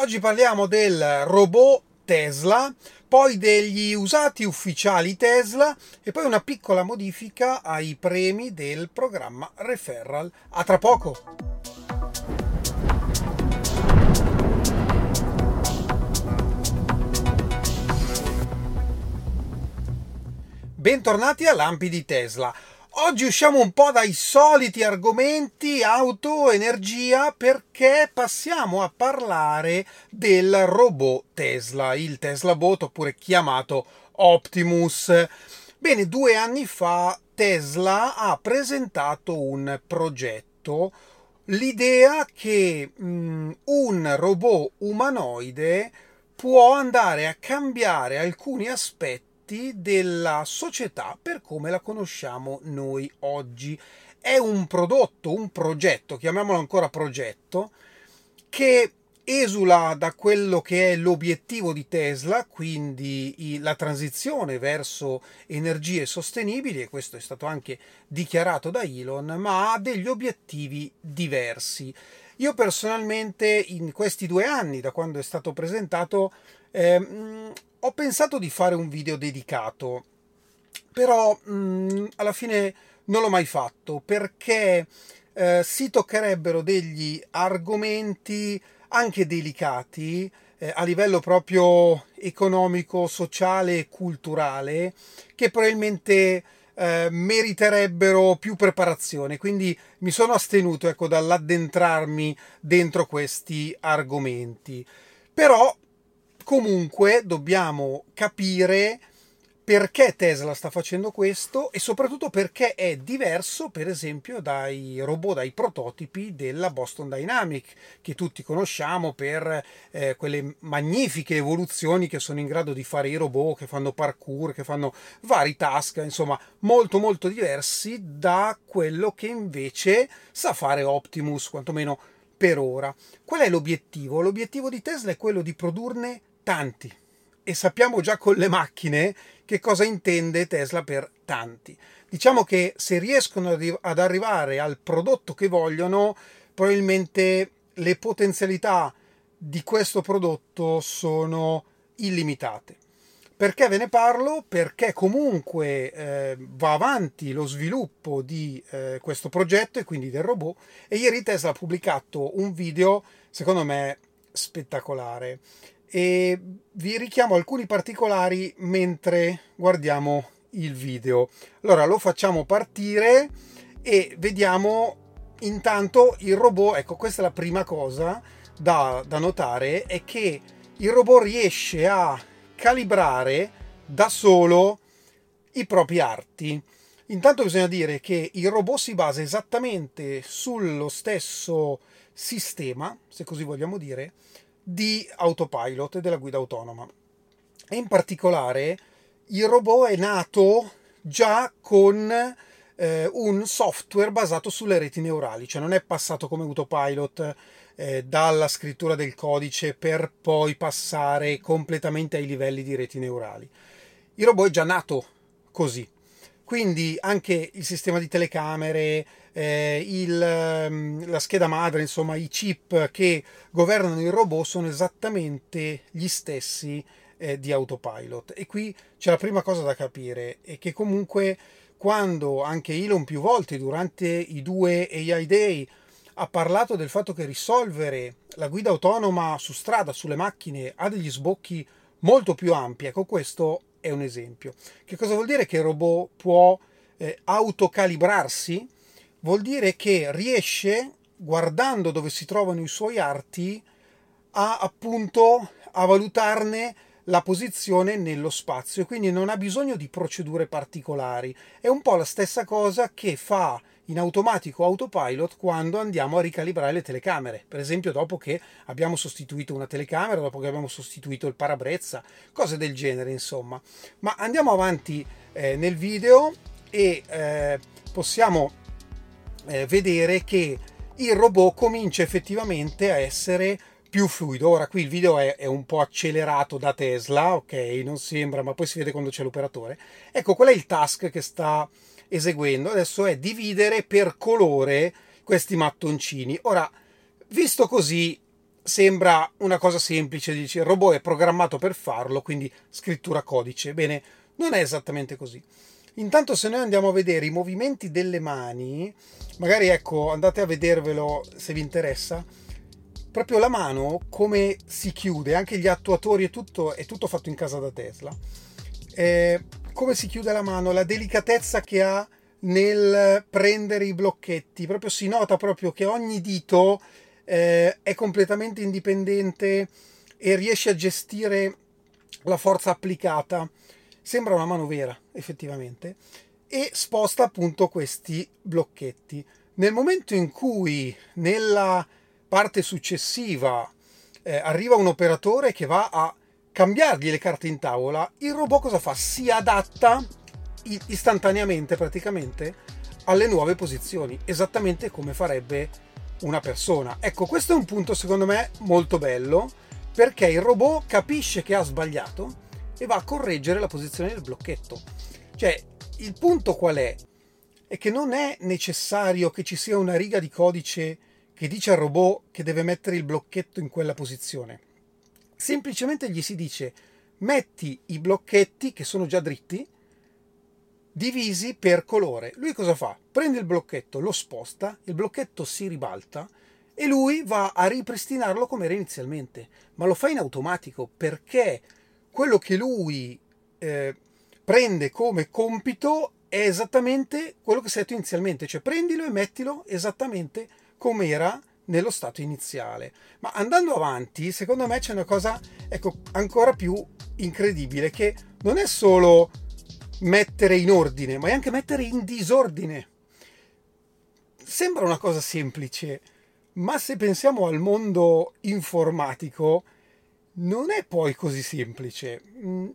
Oggi parliamo del robot Tesla, poi degli usati ufficiali Tesla e poi una piccola modifica ai premi del programma Referral. A tra poco! Bentornati a Lampi di Tesla. Oggi usciamo un po' dai soliti argomenti auto, energia, perché passiamo a parlare del robot Tesla, il Tesla Bot oppure chiamato Optimus. Bene, due anni fa Tesla ha presentato un progetto, l'idea che mh, un robot umanoide può andare a cambiare alcuni aspetti aspetti della società per come la conosciamo noi oggi. È un prodotto, un progetto, chiamiamolo ancora progetto, che esula da quello che è l'obiettivo di Tesla, quindi la transizione verso energie sostenibili, e questo è stato anche dichiarato da Elon, ma ha degli obiettivi diversi. Io personalmente in questi due anni, da quando è stato presentato, eh, ho pensato di fare un video dedicato, però mh, mm, alla fine non l'ho mai fatto perché eh, si toccherebbero degli argomenti anche delicati eh, a livello proprio economico, sociale e culturale che probabilmente eh, meriterebbero più preparazione. Quindi mi sono astenuto ecco, dall'addentrarmi dentro questi argomenti. Però comunque dobbiamo capire perché Tesla sta facendo questo e soprattutto perché è diverso, per esempio, dai robot, dai prototipi della Boston Dynamic, che tutti conosciamo per eh, quelle magnifiche evoluzioni che sono in grado di fare i robot, che fanno parkour, che fanno vari task, insomma, molto molto diversi da quello che invece sa fare Optimus, quantomeno per ora. Qual è l'obiettivo? L'obiettivo di Tesla è quello di produrne tanti. E sappiamo già con le macchine che cosa intende Tesla per tanti. Diciamo che se riescono ad arrivare al prodotto che vogliono, probabilmente le potenzialità di questo prodotto sono illimitate. Perché ve ne parlo? Perché comunque eh, va avanti lo sviluppo di eh, questo progetto e quindi del robot e ieri Tesla ha pubblicato un video secondo me spettacolare e vi richiamo alcuni particolari mentre guardiamo il video. Allora lo facciamo partire e vediamo intanto il robot. Ecco, questa è la prima cosa da, da notare: è che il robot riesce a calibrare da solo i propri arti. Intanto bisogna dire che il robot si basa esattamente sullo stesso sistema, se così vogliamo dire, di autopilot e della guida autonoma. E in particolare il robot è nato già con eh, un software basato sulle reti neurali, cioè non è passato come autopilot eh, dalla scrittura del codice per poi passare completamente ai livelli di reti neurali. Il robot è già nato così. Quindi anche il sistema di telecamere, eh, il, ehm, la scheda madre, insomma i chip che governano il robot sono esattamente gli stessi eh, di autopilot. E qui c'è la prima cosa da capire, è che comunque quando anche Elon più volte durante i due AI Day ha parlato del fatto che risolvere la guida autonoma su strada, sulle macchine, ha degli sbocchi molto più ampi. Ecco, questo è un esempio. Che cosa vuol dire che il robot può eh, autocalibrarsi? Vuol dire che riesce, guardando dove si trovano i suoi arti, a appunto a valutarne la posizione nello spazio quindi non ha bisogno di procedure particolari. È un po' la stessa cosa che fa in automatico autopilot quando andiamo a ricalibrare le telecamere. Per esempio, dopo che abbiamo sostituito una telecamera, dopo che abbiamo sostituito il parabrezza, cose del genere, insomma. Ma andiamo avanti eh, nel video e eh, possiamo eh, vedere che il robot comincia effettivamente a essere più fluido. Ora qui il video è, è, un po' accelerato da Tesla, ok? Non sembra, ma poi si vede quando c'è l'operatore. Ecco, qual è il task che sta eseguendo? Adesso è dividere per colore questi mattoncini. Ora, visto così, sembra una cosa semplice, dici il robot è programmato per farlo, quindi scrittura codice. Bene, non è esattamente così. Intanto se noi andiamo a vedere i movimenti delle mani, magari ecco, andate a vedervelo se vi interessa, proprio la mano come si chiude, anche gli attuatori e tutto, è tutto fatto in casa da Tesla. Eh, come si chiude la mano, la delicatezza che ha nel prendere i blocchetti, proprio si nota proprio che ogni dito eh, è completamente indipendente e riesce a gestire la forza applicata. Sembra una mano vera, effettivamente, e sposta appunto questi blocchetti. Nel momento in cui nella parte successiva eh, arriva un operatore che va a cambiargli le carte in tavola, il robot cosa fa? Si adatta istantaneamente praticamente alle nuove posizioni, esattamente come farebbe una persona. Ecco, questo è un punto secondo me molto bello perché il robot capisce che ha sbagliato e va a correggere la posizione del blocchetto. Cioè, il punto qual è? È che non è necessario che ci sia una riga di codice che dice al robot che deve mettere il blocchetto in quella posizione. Semplicemente gli si dice metti i blocchetti che sono già dritti divisi per colore. Lui cosa fa? Prende il blocchetto, lo sposta, il blocchetto si ribalta e lui va a ripristinarlo come era inizialmente, ma lo fa in automatico perché quello che lui eh, prende come compito è esattamente quello che è detto inizialmente, cioè prendilo e mettilo esattamente come era nello stato iniziale. Ma andando avanti, secondo me c'è una cosa, ecco, ancora più incredibile, che non è solo mettere in ordine, ma è anche mettere in disordine. Sembra una cosa semplice, ma se pensiamo al mondo informatico, non è poi così semplice. Mm,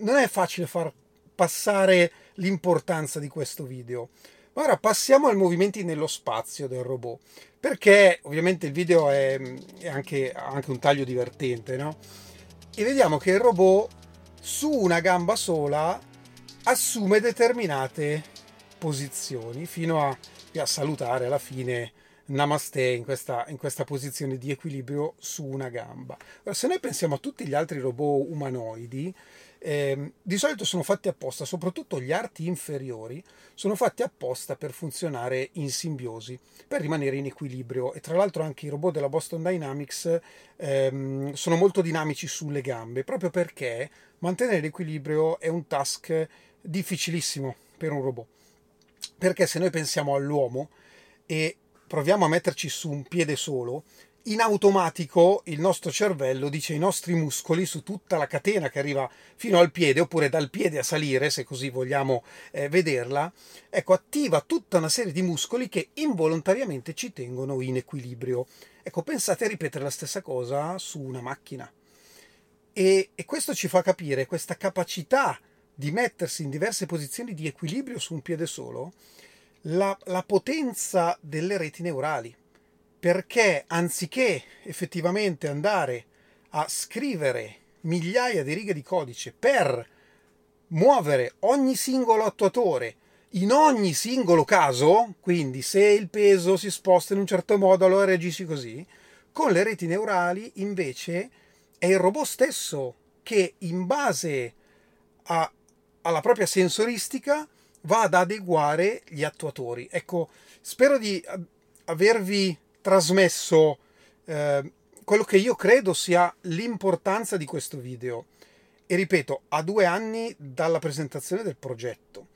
non è facile far passare l'importanza di questo video. Ma ora passiamo ai movimenti nello spazio del robot, perché ovviamente il video è, è anche, anche un taglio divertente, no? E vediamo che il robot su una gamba sola assume determinate posizioni fino a, a salutare alla fine Namaste in questa, in questa, posizione di equilibrio su una gamba. Ora, se noi pensiamo a tutti gli altri robot umanoidi, eh, di solito sono fatti apposta, soprattutto gli arti inferiori, sono fatti apposta per funzionare in simbiosi, per rimanere in equilibrio e tra l'altro anche i robot della Boston Dynamics ehm, sono molto dinamici sulle gambe, proprio perché mantenere l'equilibrio è un task difficilissimo per un robot. Perché se noi pensiamo all'uomo e proviamo a metterci su un piede solo, in automatico il nostro cervello dice ai nostri muscoli su tutta la catena che arriva fino al piede oppure dal piede a salire, se così vogliamo eh, vederla, ecco, attiva tutta una serie di muscoli che involontariamente ci tengono in equilibrio. Ecco, pensate a ripetere la stessa cosa su una macchina. E, e questo ci fa capire questa capacità di mettersi in diverse posizioni di equilibrio su un piede solo, la, la potenza delle reti neurali. Perché anziché effettivamente andare a scrivere migliaia di righe di codice per muovere ogni singolo attuatore in ogni singolo caso, quindi se il peso si sposta in un certo modo allora reagisci così, con le reti neurali invece è il robot stesso che in base a, alla propria sensoristica va ad adeguare gli attuatori. Ecco, spero di avervi trasmesso eh, quello che io credo sia l'importanza di questo video. E ripeto, a due anni dalla presentazione del progetto.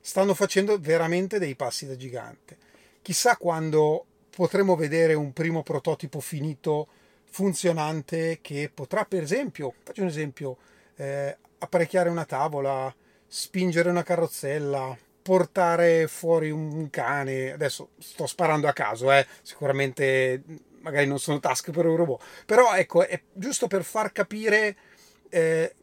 Stanno facendo veramente dei passi da gigante. Chissà quando potremo vedere un primo prototipo finito, funzionante, che potrà, per esempio, faccio un esempio, eh, apparecchiare una tavola, spingere una carrozzella, portare fuori un cane. Adesso sto sparando a caso, eh. sicuramente magari non sono task per un robot, però ecco, è giusto per far capire eh,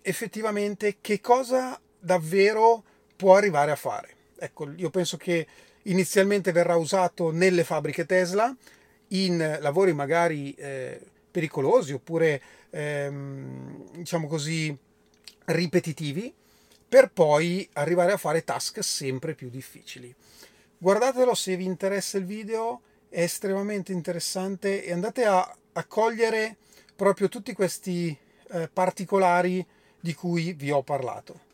effettivamente che cosa davvero può arrivare a fare. Ecco, io penso che inizialmente verrà usato nelle fabbriche Tesla in lavori magari eh, pericolosi oppure ehm, diciamo così ripetitivi per poi arrivare a fare task sempre più difficili. Guardatelo se vi interessa il video, è estremamente interessante e andate a accogliere proprio tutti questi eh, particolari di cui vi ho parlato.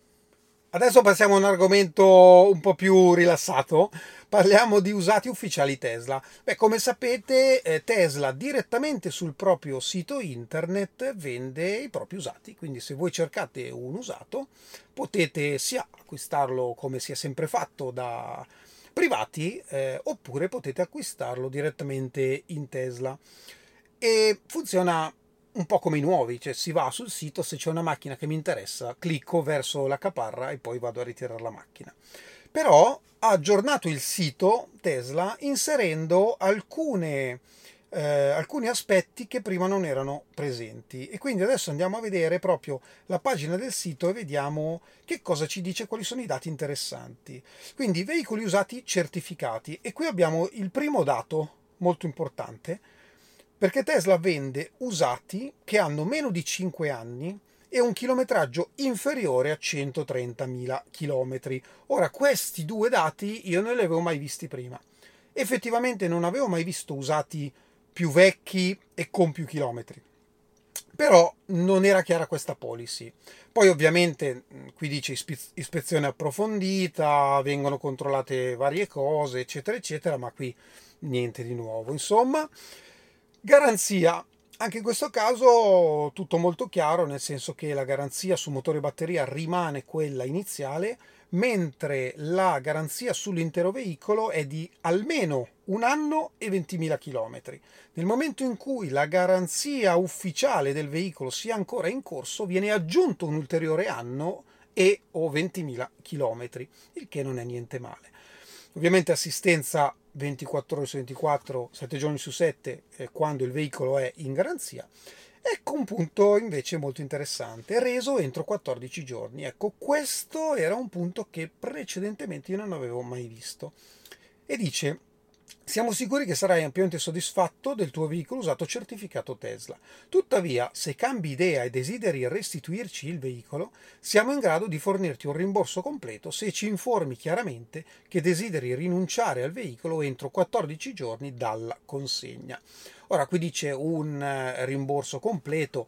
Adesso passiamo a un argomento un po' più rilassato, parliamo di usati ufficiali Tesla. Beh, come sapete, eh, Tesla direttamente sul proprio sito internet vende i propri usati, quindi se voi cercate un usato potete sia acquistarlo come si è sempre fatto da privati eh, oppure potete acquistarlo direttamente in Tesla. E funziona un po' come i nuovi, cioè si va sul sito, se c'è una macchina che mi interessa, clicco verso la caparra e poi vado a ritirare la macchina. Però ha aggiornato il sito Tesla inserendo alcune, eh, alcuni aspetti che prima non erano presenti. E quindi adesso andiamo a vedere proprio la pagina del sito e vediamo che cosa ci dice, quali sono i dati interessanti. Quindi veicoli usati certificati. E qui abbiamo il primo dato molto importante perché Tesla vende usati che hanno meno di 5 anni e un chilometraggio inferiore a 130.000 km. Ora, questi due dati io non li avevo mai visti prima. Effettivamente non avevo mai visto usati più vecchi e con più chilometri. Però non era chiara questa policy. Poi ovviamente qui dice ispezione approfondita, vengono controllate varie cose, eccetera, eccetera, ma qui niente di nuovo. Insomma, Garanzia. Anche in questo caso tutto molto chiaro, nel senso che la garanzia su motore e batteria rimane quella iniziale, mentre la garanzia sull'intero veicolo è di almeno un anno e 20.000 km. Nel momento in cui la garanzia ufficiale del veicolo sia ancora in corso, viene aggiunto un ulteriore anno e o 20.000 km, il che non è niente male. Ovviamente assistenza 24 ore su 24, 7 giorni su 7, eh, quando il veicolo è in garanzia. Ecco un punto invece molto interessante, reso entro 14 giorni. Ecco, questo era un punto che precedentemente io non avevo mai visto. E dice, siamo sicuri che sarai ampiamente soddisfatto del tuo veicolo usato certificato Tesla. Tuttavia, se cambi idea e desideri restituirci il veicolo, siamo in grado di fornirti un rimborso completo se ci informi chiaramente che desideri rinunciare al veicolo entro 14 giorni dalla consegna. Ora qui dice un eh, rimborso completo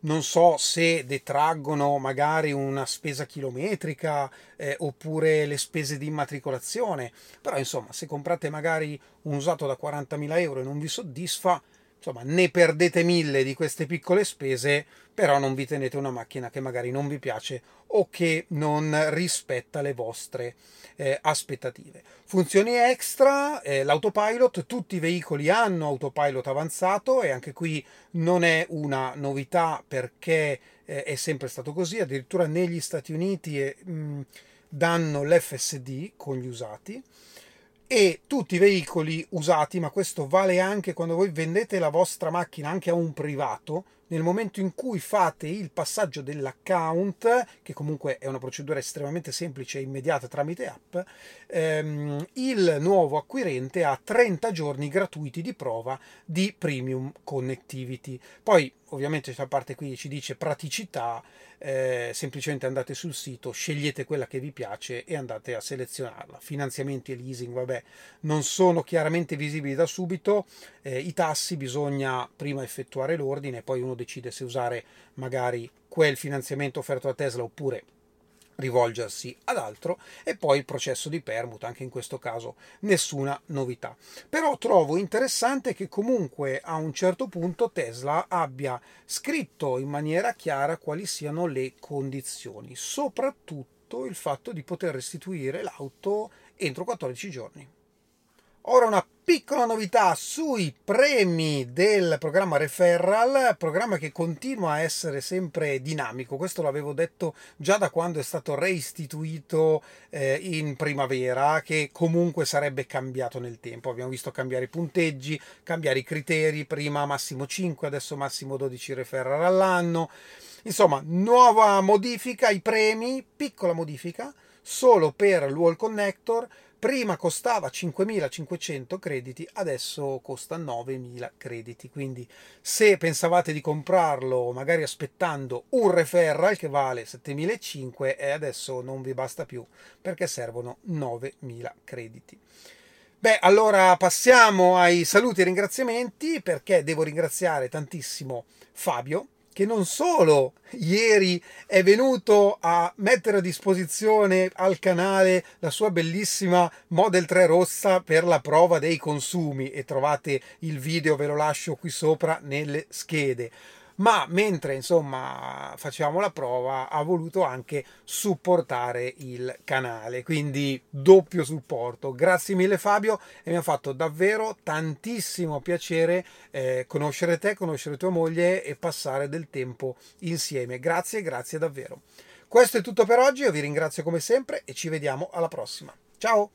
non so se detraggono magari una spesa chilometrica eh, oppure le spese di immatricolazione, però insomma se comprate magari un usato da 40.000 euro e non vi soddisfa, insomma ne perdete mille di queste piccole spese, però non vi tenete una macchina che magari non vi piace o che non rispetta le vostre eh, aspettative. Funzioni extra, eh, l'autopilot, tutti i veicoli hanno autopilot avanzato e anche qui non è una novità perché eh, è sempre stato così, addirittura negli Stati Uniti mh, mm, danno l'FSD con gli usati e tutti i veicoli usati, ma questo vale anche quando voi vendete la vostra macchina anche a un privato, nel momento in cui fate il passaggio dell'account, che comunque è una procedura estremamente semplice e immediata tramite app, ehm, il nuovo acquirente ha 30 giorni gratuiti di prova di premium connectivity. Poi ovviamente questa parte qui ci dice praticità, eh, semplicemente andate sul sito, scegliete quella che vi piace e andate a selezionarla. Finanziamenti e leasing, vabbè, non sono chiaramente visibili da subito, eh, i tassi bisogna prima effettuare l'ordine, poi uno decide se usare magari quel finanziamento offerto da Tesla oppure rivolgersi ad altro e poi il processo di permuta, anche in questo caso nessuna novità. Però trovo interessante che comunque a un certo punto Tesla abbia scritto in maniera chiara quali siano le condizioni, soprattutto il fatto di poter restituire l'auto entro 14 giorni. Ora una piccola novità sui premi del programma Referral, programma che continua a essere sempre dinamico. Questo l'avevo detto già da quando è stato reistituito eh, in primavera, che comunque sarebbe cambiato nel tempo. Abbiamo visto cambiare i punteggi, cambiare i criteri, prima massimo 5, adesso massimo 12 referral all'anno. Insomma, nuova modifica, i premi, piccola modifica, solo per l'Wall Connector prima costava 5.500 crediti, adesso costa 9.000 crediti. Quindi se pensavate di comprarlo magari aspettando un referral che vale 7.500 e adesso non vi basta più perché servono 9.000 crediti. Beh, allora passiamo ai saluti e ringraziamenti perché devo ringraziare tantissimo Fabio che non solo ieri è venuto a mettere a disposizione al canale la sua bellissima Model 3 rossa per la prova dei consumi e trovate il video, ve lo lascio qui sopra nelle schede ma mentre insomma facevamo la prova ha voluto anche supportare il canale quindi doppio supporto. Grazie mille Fabio e mi ha fatto davvero tantissimo piacere eh, conoscere te conoscere tua moglie e passare del tempo insieme. Grazie grazie davvero. Questo è tutto per oggi io vi ringrazio come sempre e ci vediamo alla prossima. Ciao